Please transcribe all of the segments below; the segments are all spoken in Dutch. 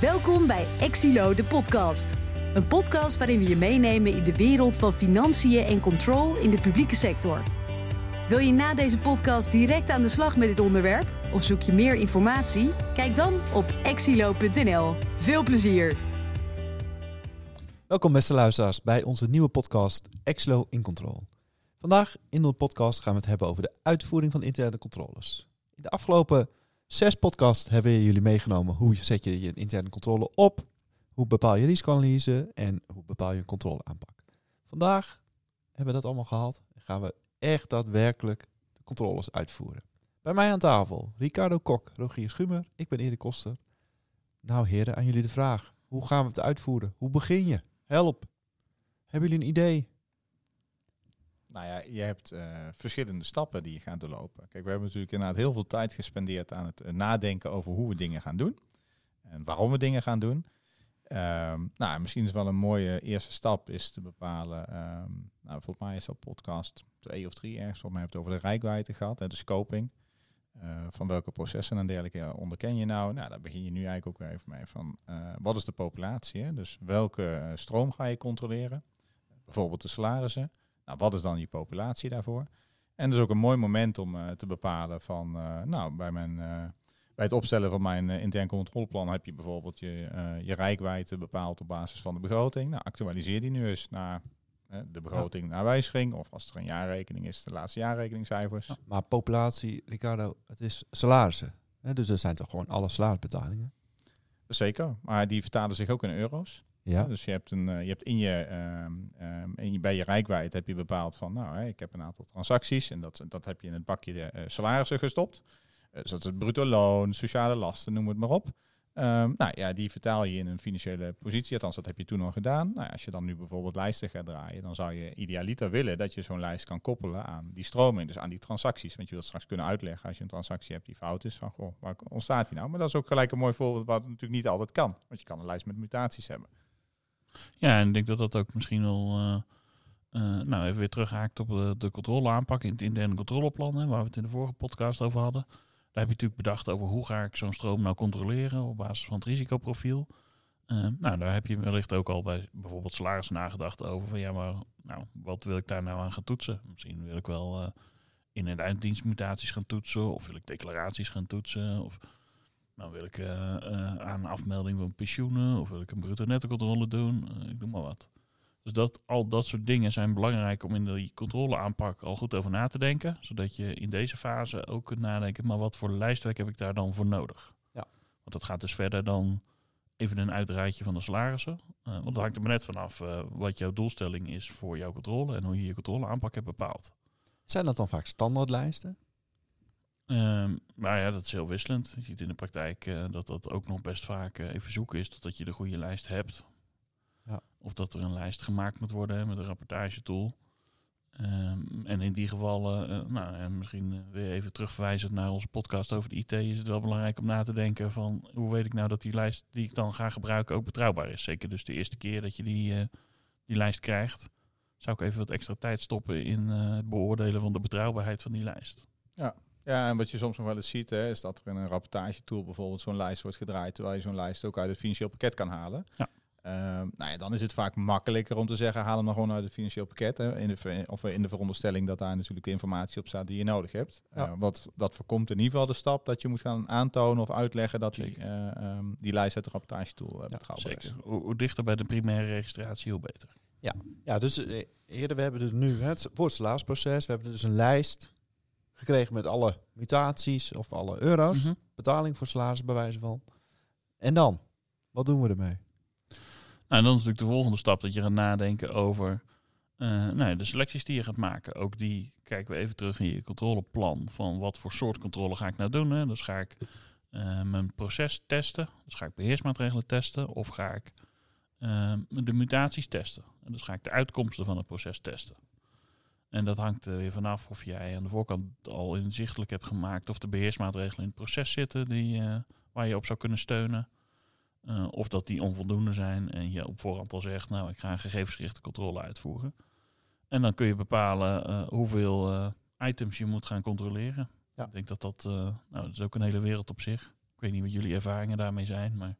Welkom bij Exilo, de podcast. Een podcast waarin we je meenemen in de wereld van financiën en control in de publieke sector. Wil je na deze podcast direct aan de slag met dit onderwerp? Of zoek je meer informatie? Kijk dan op exilo.nl. Veel plezier! Welkom beste luisteraars bij onze nieuwe podcast Exlo in Control. Vandaag in de podcast gaan we het hebben over de uitvoering van interne controles. In de afgelopen zes podcasts hebben jullie meegenomen hoe zet je je interne controle op, hoe bepaal je risicoanalyse en hoe bepaal je een controleaanpak. Vandaag hebben we dat allemaal gehad en gaan we echt daadwerkelijk de controles uitvoeren. Bij mij aan tafel Ricardo Kok, Rogier Schumer, ik ben Erik Koster. Nou heren, aan jullie de vraag. Hoe gaan we het uitvoeren? Hoe begin je? Help. Hebben jullie een idee? Nou ja, je hebt uh, verschillende stappen die je gaat doorlopen. Kijk, we hebben natuurlijk inderdaad heel veel tijd gespendeerd aan het uh, nadenken over hoe we dingen gaan doen. En waarom we dingen gaan doen. Um, nou, misschien is wel een mooie eerste stap is te bepalen. Um, nou, volgens mij is dat podcast twee of drie ergens. Volgens mij hebt het over de rijkwijde gehad, de scoping. Uh, van welke processen en dergelijke onderken je nou? Nou, daar begin je nu eigenlijk ook weer even mee van wat is de populatie? Hè? Dus welke stroom ga je controleren? Bijvoorbeeld de salarissen. Nou, wat is dan je populatie daarvoor? En dus ook een mooi moment om uh, te bepalen van, uh, nou, bij, mijn, uh, bij het opstellen van mijn intern controleplan heb je bijvoorbeeld je, je rijkwijde bepaald op basis van de begroting. Nou, actualiseer die nu eens naar de begroting ja. naar wijziging. Of als er een jaarrekening is, de laatste jaarrekeningcijfers. Ja, maar populatie, Ricardo, het is salarissen. Hè? Dus dat zijn toch gewoon alle salarisbetalingen? Zeker, maar die vertalen zich ook in euro's. Ja. Dus je hebt, een, je hebt in, je, uh, in je, bij je rijkwijd heb je bepaald van, nou, hè, ik heb een aantal transacties en dat, dat heb je in het bakje de uh, salarissen gestopt. Dus dat is het bruto loon, sociale lasten, noem het maar op. Um, nou ja, die vertaal je in een financiële positie, althans dat heb je toen al gedaan. Nou, als je dan nu bijvoorbeeld lijsten gaat draaien, dan zou je idealiter willen dat je zo'n lijst kan koppelen aan die stroming, dus aan die transacties. Want je wilt straks kunnen uitleggen als je een transactie hebt die fout is, van goh, waar ontstaat die nou? Maar dat is ook gelijk een mooi voorbeeld wat natuurlijk niet altijd kan, want je kan een lijst met mutaties hebben. Ja, en ik denk dat dat ook misschien wel. Uh, uh, nou, even weer terughaakt op de, de controleaanpak in het interne controleplan, hè, waar we het in de vorige podcast over hadden. Daar heb je natuurlijk bedacht over hoe ga ik zo'n stroom nou controleren op basis van het risicoprofiel. Uh, nou, daar heb je wellicht ook al bij bijvoorbeeld salaris nagedacht over. Van ja, maar nou, wat wil ik daar nou aan gaan toetsen? Misschien wil ik wel in- en einddienstmutaties gaan toetsen, of wil ik declaraties gaan toetsen, of nou wil ik uh, uh, aan afmelding van pensioenen of wil ik een bruto netto controle doen. Uh, ik doe maar wat. Dus dat, al dat soort dingen zijn belangrijk om in die controleaanpak al goed over na te denken. Zodat je in deze fase ook kunt nadenken, maar wat voor lijstwerk heb ik daar dan voor nodig? Ja. Want dat gaat dus verder dan even een uitrijtje van de salarissen. want dat hangt er maar net vanaf wat jouw doelstelling is voor jouw controle en hoe je je controleaanpak hebt bepaald. Zijn dat dan vaak standaardlijsten? Um, maar ja, dat is heel wisselend. Je ziet in de praktijk uh, dat dat ook nog best vaak uh, even zoeken is totdat je de goede lijst hebt. Ja. Of dat er een lijst gemaakt moet worden hè, met een rapportagetool. Um, en in die gevallen, uh, nou, en misschien weer even terugverwijzend naar onze podcast over de IT, is het wel belangrijk om na te denken van hoe weet ik nou dat die lijst die ik dan ga gebruiken ook betrouwbaar is. Zeker dus de eerste keer dat je die, die lijst krijgt, zou ik even wat extra tijd stoppen in het beoordelen van de betrouwbaarheid van die lijst. Ja, ja, en wat je soms nog wel eens ziet, hè, is dat er in een rapportagetool bijvoorbeeld zo'n lijst wordt gedraaid, terwijl je zo'n lijst ook uit het financieel pakket kan halen. Ja. Um, nou ja, dan is het vaak makkelijker om te zeggen, haal hem dan gewoon uit het financieel pakket. Hè, in de, of in de veronderstelling dat daar natuurlijk de informatie op staat die je nodig hebt. Ja. Uh, wat, dat voorkomt in ieder geval de stap dat je moet gaan aantonen of uitleggen dat die, uh, um, die lijst uit de rapportagetool uh, betrouwbaar is. Hoe, hoe dichter bij de primaire registratie, hoe beter. Ja, ja dus eerder, we hebben dus nu het voor het salarisproces, we hebben dus een lijst gekregen met alle mutaties of alle euro's. Mhm. Mm -hmm. Betaling voor salaris bij wijze van. En dan? Wat doen we ermee? Nou, en dan is natuurlijk de volgende stap dat je gaat nadenken over uh, nou, de selecties die je gaat maken. Ook die kijken we even terug in je controleplan. Van wat voor soort controle ga ik nou doen? Hè? Dus ga ik uh, mijn proces testen. Dus ga ik beheersmaatregelen testen. Of ga ik uh, de mutaties testen. En dus ga ik de uitkomsten van het proces testen. En dat hangt er weer vanaf of jij aan de voorkant al inzichtelijk hebt gemaakt of de beheersmaatregelen in het proces zitten die, uh, waar je op zou kunnen steunen. Uh, of dat die onvoldoende zijn en je op voorhand al zegt, nou ik ga een gegevensgerichte controle uitvoeren. En dan kun je bepalen uh, hoeveel items je moet gaan controleren. Ja. Ik denk dat dat, nou dat is ook een hele wereld op zich. Ik weet niet wat jullie ervaringen daarmee zijn, maar...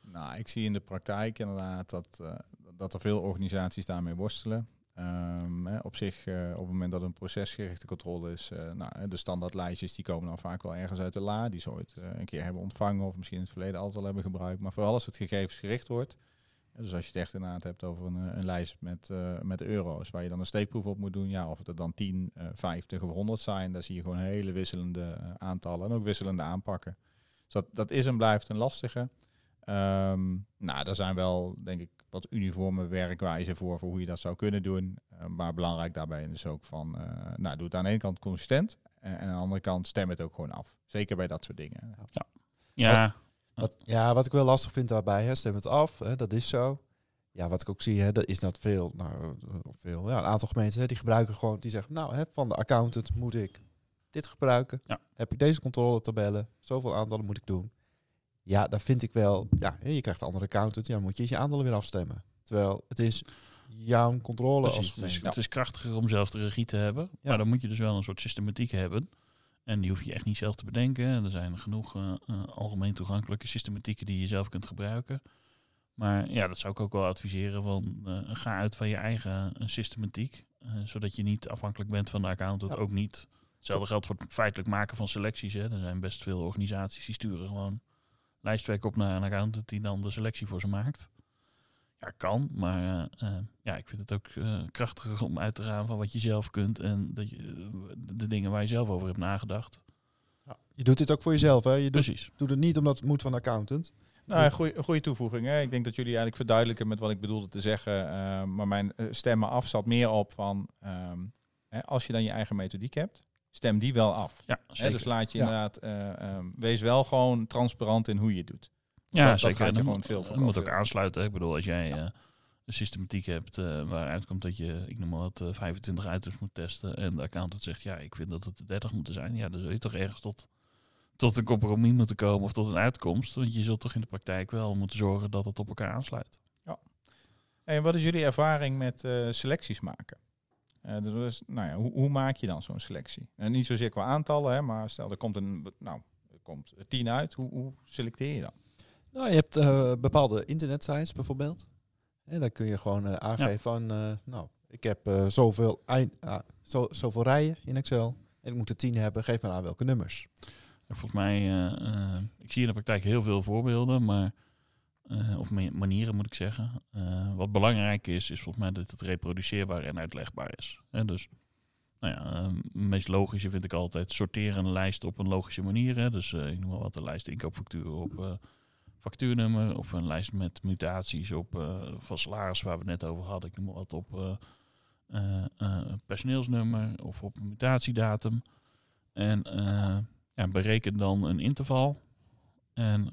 Nou, ik zie in de praktijk inderdaad dat, dat er veel organisaties daarmee worstelen. Hè, op zich, uh, op het moment dat een procesgerichte controle is, uh, nou, de standaardlijstjes die komen dan vaak wel ergens uit de la, die ze ooit een keer hebben ontvangen of misschien in het verleden altijd al hebben gebruikt. Maar vooral als het gegevensgericht wordt, dus als je het echt inderdaad hebt over een, een lijst met, met euro's, waar je dan een steekproef op moet doen, ja, of het er dan 10, 50 of 100 zijn, dan zie je gewoon hele wisselende aantallen en ook wisselende aanpakken. Dus dat, dat is en blijft een lastige. Um, nou, daar zijn wel, denk ik, wat uniforme werkwijzen voor, voor hoe je dat zou kunnen doen. Uh, maar belangrijk daarbij is ook van, uh, nou, doe het aan de ene kant consistent. En, aan de andere kant stem het ook gewoon af. Zeker bij dat soort dingen. Ja, ja. Wat, ja, wat ik wel lastig vind daarbij, hè, stem het af, hè, dat is zo. Ja, wat ik ook zie, hè, dat is dat veel, nou, veel ja, een aantal gemeenten hè, die gebruiken gewoon, die zeggen, nou, hè, van de accountant moet ik dit gebruiken. Ja. Heb ik deze controletabellen, zoveel aantallen moet ik doen. Ja, dat vind ik wel. Ja, je krijgt een andere accountant. Ja, dan moet je je aandelen weer afstemmen. Terwijl het is jouw controle Precies, als het, is, gemeente. het is krachtiger om zelf de regie te hebben. Maar dan moet je dus wel een soort systematiek hebben. En die hoef je echt niet zelf te bedenken. Er zijn genoeg uh, uh, algemeen toegankelijke systematieken die je zelf kunt gebruiken. Maar ja, dat zou ik ook wel adviseren van uh, ga uit van je eigen systematiek. zodat je niet afhankelijk bent van de accountant. Ja. Ook niet. Hetzelfde geldt voor het feitelijk maken van selecties. Hè. Er zijn best veel organisaties die sturen gewoon lijstwerk op naar een accountant die dan de selectie voor ze maakt. Ja, kan, maar uh, uh, ja, ik vind het ook uh, krachtiger om uit te gaan van wat je zelf kunt en dat je, de dingen waar je zelf over hebt nagedacht. Ja. Je doet dit ook voor jezelf, hè? Je doet, Precies. doet het niet omdat het moet van de accountant. Nou, goede, goede toevoeging. Hè? Ik denk dat jullie eigenlijk verduidelijken met wat ik bedoelde te zeggen. maar mijn stemmen af zat meer op van um, hè, als je dan je eigen methodiek hebt, stem die wel af. Ja, Hè, dus laat je ja. inderdaad, uh, um, wees wel gewoon transparant in hoe je het doet. Ja, dat, zeker. Dat gaat je gewoon veel Je moet ook aansluiten. Ik bedoel, als jij ja. uh, een systematiek hebt uh, waaruit komt dat je, ik noem maar wat, 25 items moet testen en de accountant zegt, ja, ik vind dat het 30 moeten zijn. Ja, dan zul je toch ergens tot, tot een compromis moeten komen of tot een uitkomst. Want je zult toch in de praktijk wel moeten zorgen dat het op elkaar aansluit. Ja. En wat is jullie ervaring met uh, selecties maken? Uh, dus, nou ja, hoe, hoe, maak je dan zo'n selectie? En niet zozeer qua aantallen, hè, maar stel er komt een, nou, er komt tien uit. Hoe, hoe selecteer je dan? Nou, je hebt uh, bepaalde internetsites bijvoorbeeld. En dan kun je gewoon uh, aangeven ja. van, uh, nou, ik heb zoveel, zo, zoveel rijen in Excel. En ik moet er tien hebben, geef me aan welke nummers. Volgens mij, ik zie in de praktijk heel veel voorbeelden, maar uh, of manieren moet ik zeggen. Uh, wat belangrijk is, is volgens mij dat het reproduceerbaar en uitlegbaar is. En dus, nou ja, het meest logische vind ik altijd sorteren een lijst op een logische manier. Hè. Dus ik noem maar wat, een lijst inkoopfacturen op factuurnummer. Of een lijst met mutaties op van salaris waar we het net over hadden. Ik noem maar wat op personeelsnummer of op mutatiedatum. En ja, bereken dan een interval. En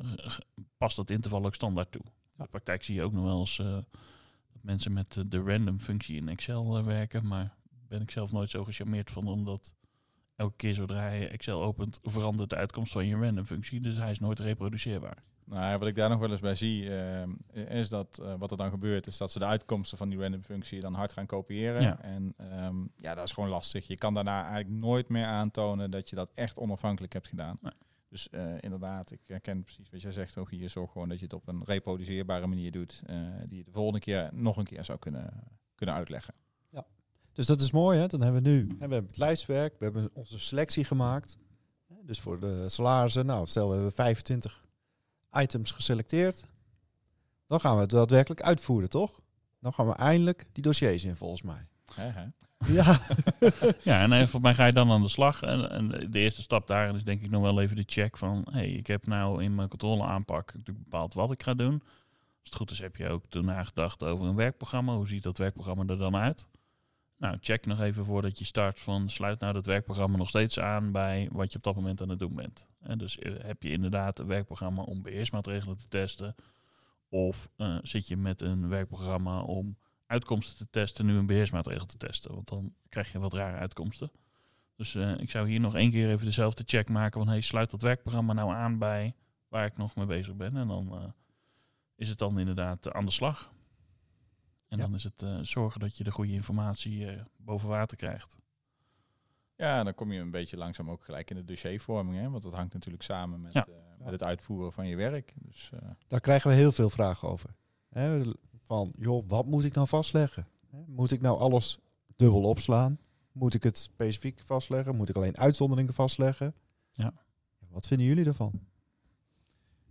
past dat interval ook standaard toe. In de praktijk zie je ook nog wel eens uh, dat mensen met uh, de random functie in Excel uh, werken. Maar ben ik zelf nooit zo gecharmeerd van, omdat elke keer zodra je Excel opent, verandert de uitkomst van je random functie. Dus hij is nooit reproduceerbaar. Nou, wat ik daar nog wel eens bij zie, is dat wat er dan gebeurt, is dat ze de uitkomsten van die random functie dan hard gaan kopiëren. Ja. En um, ja, dat is gewoon lastig. Je kan daarna eigenlijk nooit meer aantonen dat je dat echt onafhankelijk hebt gedaan. Nee. Dus uh, inderdaad, ik herken precies wat jij zegt ook hier. Zorg gewoon dat je het op een reproduceerbare manier doet. Uh, die je de volgende keer nog een keer zou kunnen, kunnen uitleggen. Ja, dus dat is mooi. Hè? Dan hebben we nu hè, we hebben het lijstwerk. We hebben onze selectie gemaakt. Dus voor de salarissen. Nou, stel we hebben 25 items geselecteerd. Dan gaan we het daadwerkelijk uitvoeren, toch? Dan gaan we eindelijk die dossiers in, volgens mij. He, he. Ja. ja, en volgens mij ga je dan aan de slag. En, en, de eerste stap daarin is denk ik nog wel even de check van... hey, ik heb nou in mijn controleaanpak natuurlijk bepaald wat ik ga doen. Als het goed is heb je ook toen nagedacht over een werkprogramma. Hoe ziet dat werkprogramma er dan uit? Nou, check nog even voordat je start van... sluit nou dat werkprogramma nog steeds aan bij wat je op dat moment aan het doen bent. En dus heb je inderdaad een werkprogramma om beheersmaatregelen te testen... of uh, zit je met een werkprogramma om uitkomsten te testen, nu een beheersmaatregel te testen. Want dan krijg je wat rare uitkomsten. Dus uh, ik zou hier nog één keer even dezelfde check maken van hey, sluit dat werkprogramma nou aan bij waar ik nog mee bezig ben. En dan uh, is het dan inderdaad uh, aan de slag. En ja. dan is het zorgen dat je de goede informatie boven water krijgt. Ja, dan kom je een beetje langzaam ook gelijk in de dossiervorming. Hè? Want dat hangt natuurlijk samen met, Ja. eh, met het uitvoeren van je werk. Dus eh, Daar krijgen we heel veel vragen over. Hè, van, joh, wat moet ik nou vastleggen? Hè, Moet ik nou alles dubbel opslaan? Moet ik het specifiek vastleggen? Moet ik alleen uitzonderingen vastleggen? Ja. Wat vinden jullie ervan?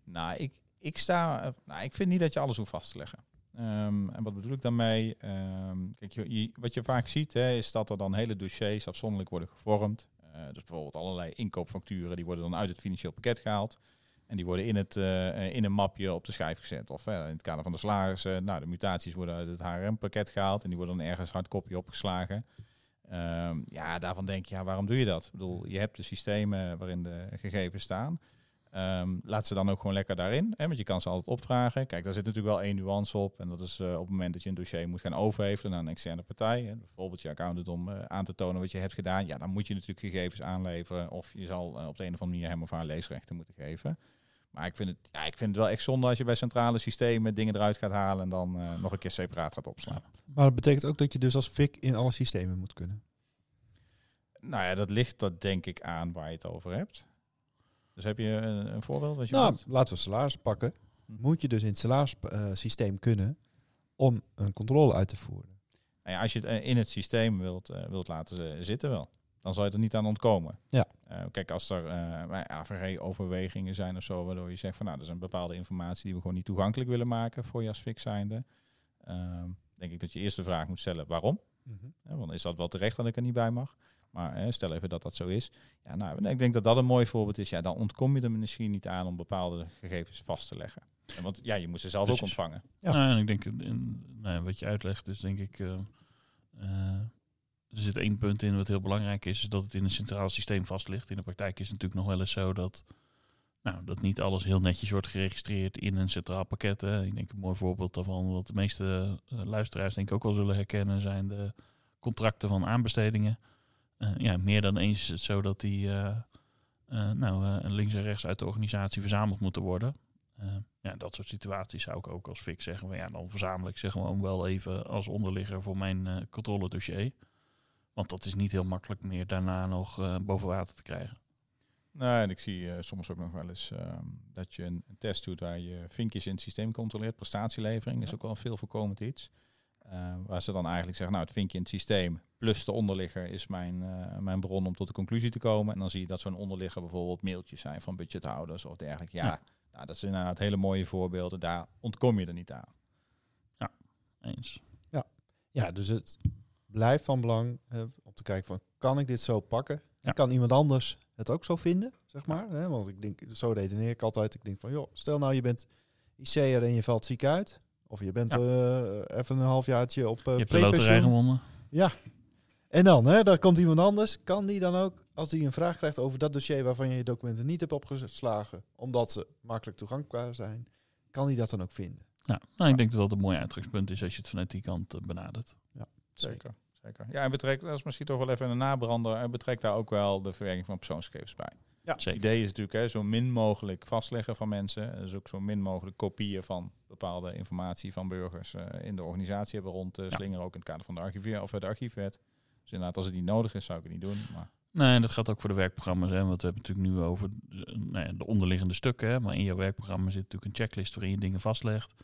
Nou, ik, ik sta. eh, Nou, ik vind niet dat je alles hoeft vast te leggen. Ehm, en wat bedoel ik daarmee? Ehm, kijk, je, je- wat je vaak ziet, hè, is dat er dan hele dossiers afzonderlijk worden gevormd. Eh, dus bijvoorbeeld allerlei inkoopfacturen, die worden dan uit het financieel pakket gehaald. En die worden in, het, eh, eh, in een mapje op de schijf gezet. Of eh, in het kader van de salarissen. Nou, de mutaties worden uit het HRM-pakket gehaald. En die worden dan ergens hardcopy opgeslagen. Ehm, ja, daarvan denk je, ja, waarom doe je dat? Ik bedoel, je hebt de systemen waarin de gegevens staan. Ehm, laat ze dan ook gewoon lekker daarin. Hè, want je kan ze altijd opvragen. Kijk, daar zit natuurlijk wel één nuance op. En dat is eh, op het moment dat je een dossier moet gaan overhevelen naar een externe partij. Hè, bijvoorbeeld je accountant om eh, aan te tonen wat je hebt gedaan. Ja, dan moet je natuurlijk gegevens aanleveren. Of je zal eh, op de een of andere manier hem of haar leesrechten moeten geven. Maar ik vind, het, ja, ik vind het wel echt zonde als je bij centrale systemen dingen eruit gaat halen en dan nog een keer separaat gaat opslaan. Maar dat betekent ook dat je dus als FIC in alle systemen moet kunnen. Nou ja, dat ligt dat denk ik aan waar je het over hebt. Dus heb je een, een voorbeeld? Wat je Nou, laten we salaris pakken. Hm. Moet je dus in het salarissysteem kunnen om een controle uit te voeren. Nou ja, als je het eh, in het systeem wilt, eh, wilt laten eh, zitten wel, dan zal je er niet aan ontkomen. Ja. Kijk, als er eh AVG-overwegingen zijn of zo, waardoor je zegt van nou, er is een bepaalde informatie die we gewoon niet toegankelijk willen maken voor je als fix zijnde. ehm, denk ik dat je eerst de vraag moet stellen waarom. Hè, want is dat wel terecht dat ik er niet bij mag? Maar hè, stel even dat dat zo is. Ja, nou, ik denk dat dat een mooi voorbeeld is. Ja, dan ontkom je er misschien niet aan om bepaalde gegevens vast te leggen. En Want ja, je moet ze zelf ook Precies. ontvangen. Ja. Nou, en ik denk, in, nou, ja, wat je uitlegt, is denk ik. eh, eh, er zit één punt in wat heel belangrijk is, is dat het in een centraal systeem vast ligt. In de praktijk is het natuurlijk nog wel eens zo dat, nou, dat niet alles heel netjes wordt geregistreerd in een centraal pakket. Hè. Ik denk een mooi voorbeeld daarvan, wat de meeste eh, luisteraars denk ik ook wel zullen herkennen, zijn de contracten van aanbestedingen. Eh, ja, meer dan eens is het zo dat die eh, eh, nou, links en rechts uit de organisatie verzameld moeten worden. Ja, dat soort situaties zou ik ook als fix zeggen. Van, ja, dan verzamel ik ze gewoon wel even als onderligger voor mijn controledossier. Want dat is niet heel makkelijk meer daarna nog boven water te krijgen. Nou, en ik zie soms ook nog wel eens dat je een, een test doet waar je vinkjes in het systeem controleert. Prestatielevering is ook wel een veel voorkomend iets. Waar ze dan eigenlijk zeggen, nou het vinkje in het systeem plus de onderligger is mijn, eh, mijn bron om tot de conclusie te komen. En dan zie je dat zo'n onderligger bijvoorbeeld mailtjes zijn van budgethouders of dergelijke. Ja, Ja. Nou, dat zijn inderdaad hele mooie voorbeelden. Daar ontkom je er niet aan. Eens. Ja, dus het blijft van belang eh, om te kijken van, kan ik dit zo pakken? Ja. Kan iemand anders het ook zo vinden, zeg maar? Hè? Want ik denk, zo redeneer ik altijd. Ik denk van, joh, stel nou je bent IC'er en je valt ziek uit. Of je bent Ja. eh, even een halfjaartje op uh, Je hebt de loterij gewonnen. Ja. En dan, hè, daar komt iemand anders. Kan die dan ook, als die een vraag krijgt over dat dossier waarvan je je documenten niet hebt opgeslagen, omdat ze makkelijk toegankbaar zijn, kan die dat dan ook vinden? Ja, nou, ik denk dat dat een mooi uitgangspunt is als je het vanuit die kant eh, benadert. Zeker. Zeker. Ja, en betrekt, dat is misschien toch wel even een nabrander. En betrekt daar ook wel de verwerking van persoonsgegevens bij. Het Zeker. idee is natuurlijk hè, zo min mogelijk vastleggen van mensen. Dus ook zo min mogelijk kopieën van bepaalde informatie van burgers eh, in de organisatie hebben rond te Ja. slingeren. Ook in het kader van de archiveer of de archiefwet. Dus inderdaad, als het niet nodig is, zou ik het niet doen. Maar Nee, dat gaat ook voor de werkprogramma's. Hè, want we hebben natuurlijk nu over de, de onderliggende stukken. Hè, maar in jouw werkprogramma zit natuurlijk een checklist waarin je dingen vastlegt.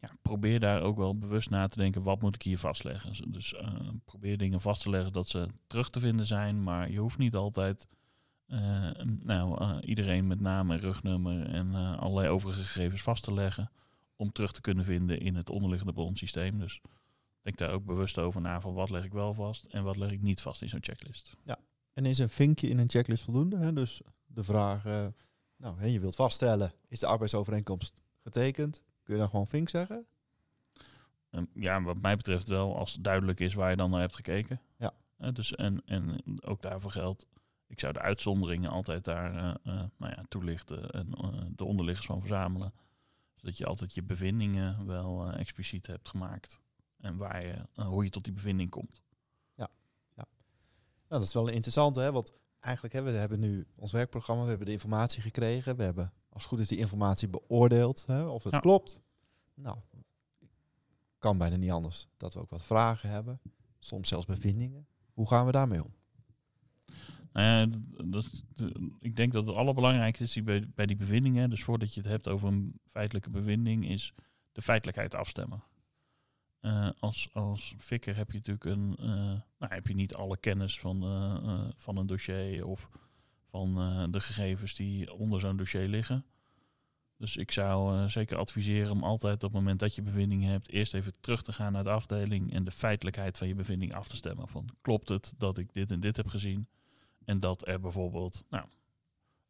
Ja, probeer daar ook wel bewust na te denken, wat moet ik hier vastleggen? Dus eh, probeer dingen vast te leggen dat ze terug te vinden zijn. Maar je hoeft niet altijd eh, nou, eh, iedereen met naam en rugnummer en allerlei overige gegevens vast te leggen. Om terug te kunnen vinden in het onderliggende bronsysteem. Dus denk daar ook bewust over na van wat leg ik wel vast en wat leg ik niet vast in zo'n checklist. En is een vinkje in een checklist voldoende? Hè? Dus de vraag, eh, nou, hè, je wilt vaststellen, is de arbeidsovereenkomst getekend? Kun je dan gewoon vink zeggen? Ehm, ja, wat mij betreft wel, als het duidelijk is waar je dan naar hebt gekeken. Ja. Dus en, en ook daarvoor geldt, ik zou de uitzonderingen altijd daar eh, nou ja, toelichten en de onderliggers van verzamelen. Zodat je altijd je bevindingen wel expliciet hebt gemaakt. En waar je, eh, hoe je tot die bevinding komt. Nou, dat is wel interessant, hè? Want eigenlijk hebben we hebben nu ons werkprogramma, we hebben de informatie gekregen, we hebben als het goed is die informatie beoordeeld, hè, of het Ja. klopt. Nou, kan bijna niet anders dat we ook wat vragen hebben, soms zelfs bevindingen. Hoe gaan we daarmee om? Nou ja, dat, ik denk dat het allerbelangrijkste is die bij, bij die bevindingen, dus voordat je het hebt over een feitelijke bevinding, is de feitelijkheid afstemmen. Eh, als, als fikker heb je natuurlijk een, eh, nou, heb je niet alle kennis van, eh, van een dossier of van de gegevens die onder zo'n dossier liggen. Dus ik zou zeker adviseren om altijd op het moment dat je bevindingen hebt, eerst even terug te gaan naar de afdeling en de feitelijkheid van je bevinding af te stemmen. Van klopt het dat ik dit en dit heb gezien en dat er bijvoorbeeld nou,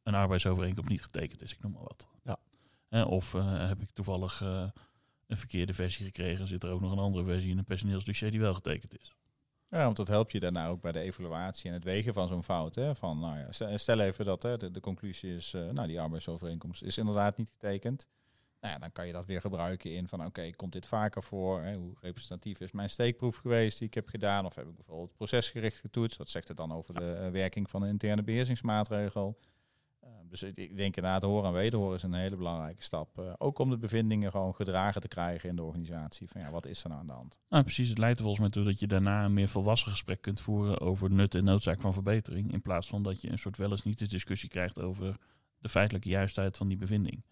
een arbeidsovereenkomst niet getekend is, ik noem maar wat. Ja. Of heb ik toevallig een verkeerde versie gekregen, zit er ook nog een andere versie in een personeelsdossier die wel getekend is. Ja, want dat helpt je daarna ook bij de evaluatie en het wegen van zo'n fout. Hè? Van, nou ja, stel, even dat hè, de, de conclusie is, eh, nou die arbeidsovereenkomst is inderdaad niet getekend. Nou ja, dan kan je dat weer gebruiken in van oké, komt dit vaker voor? Hè? Hoe representatief is mijn steekproef geweest die ik heb gedaan? Of heb ik bijvoorbeeld procesgericht getoetst? Wat zegt het dan over de eh, werking van een interne beheersingsmaatregel? Eh, dus ik, ik denk inderdaad, horen en wederhoren is een hele belangrijke stap. Eh, ook om de bevindingen gewoon gedragen te krijgen in de organisatie. Van ja, wat is er nou aan de hand? Nou, precies. Het leidt er volgens mij toe dat je daarna een meer volwassen gesprek kunt voeren over nut en noodzaak van verbetering. In plaats van dat je een soort wel eens niet eens discussie krijgt over de feitelijke juistheid van die bevinding.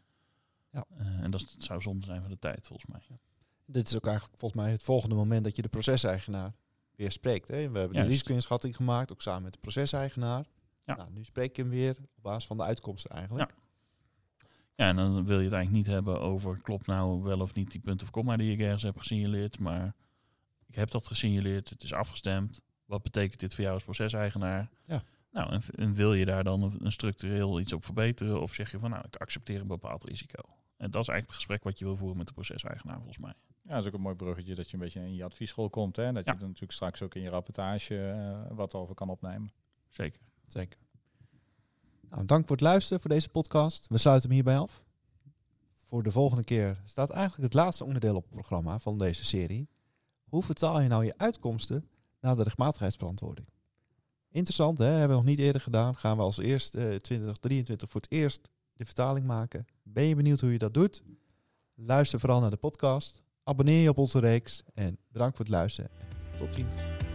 Ja. Eh, en dat, zou zonde zijn van de tijd, volgens mij. Dit is ook eigenlijk volgens mij het volgende moment dat je de proceseigenaar weer spreekt. Hè? We hebben een risico-inschatting gemaakt, ook samen met de proceseigenaar. Ja. Nou, nu spreek je hem weer op basis van de uitkomsten eigenlijk. Ja, en dan wil je het eigenlijk niet hebben over klopt nou wel of niet die punt of komma die ik ergens heb gesignaleerd. Maar ik heb dat gesignaleerd, het is afgestemd. Wat betekent dit voor jou als proceseigenaar? Ja. Nou, en, en wil je daar dan een, structureel iets op verbeteren? Of zeg je van nou, ik accepteer een bepaald risico? En dat is eigenlijk het gesprek wat je wil voeren met de proceseigenaar, volgens mij. Ja, dat is ook een mooi bruggetje dat je een beetje in je adviesrol komt. Hè? En dat Ja. je er natuurlijk straks ook in je rapportage eh, wat over kan opnemen. Zeker. Zeker. Nou, dank voor het luisteren voor deze podcast. We sluiten hem hierbij af. Voor de volgende keer staat eigenlijk het laatste onderdeel op het programma van deze serie. Hoe vertaal je nou je uitkomsten naar de rechtmatigheidsverantwoording? Interessant, hè? Hebben we nog niet eerder gedaan. Gaan we als eerst eh 2023 voor het eerst de vertaling maken. Ben je benieuwd hoe je dat doet? Luister vooral naar de podcast. Abonneer je op onze reeks. En bedankt voor het luisteren. Tot ziens.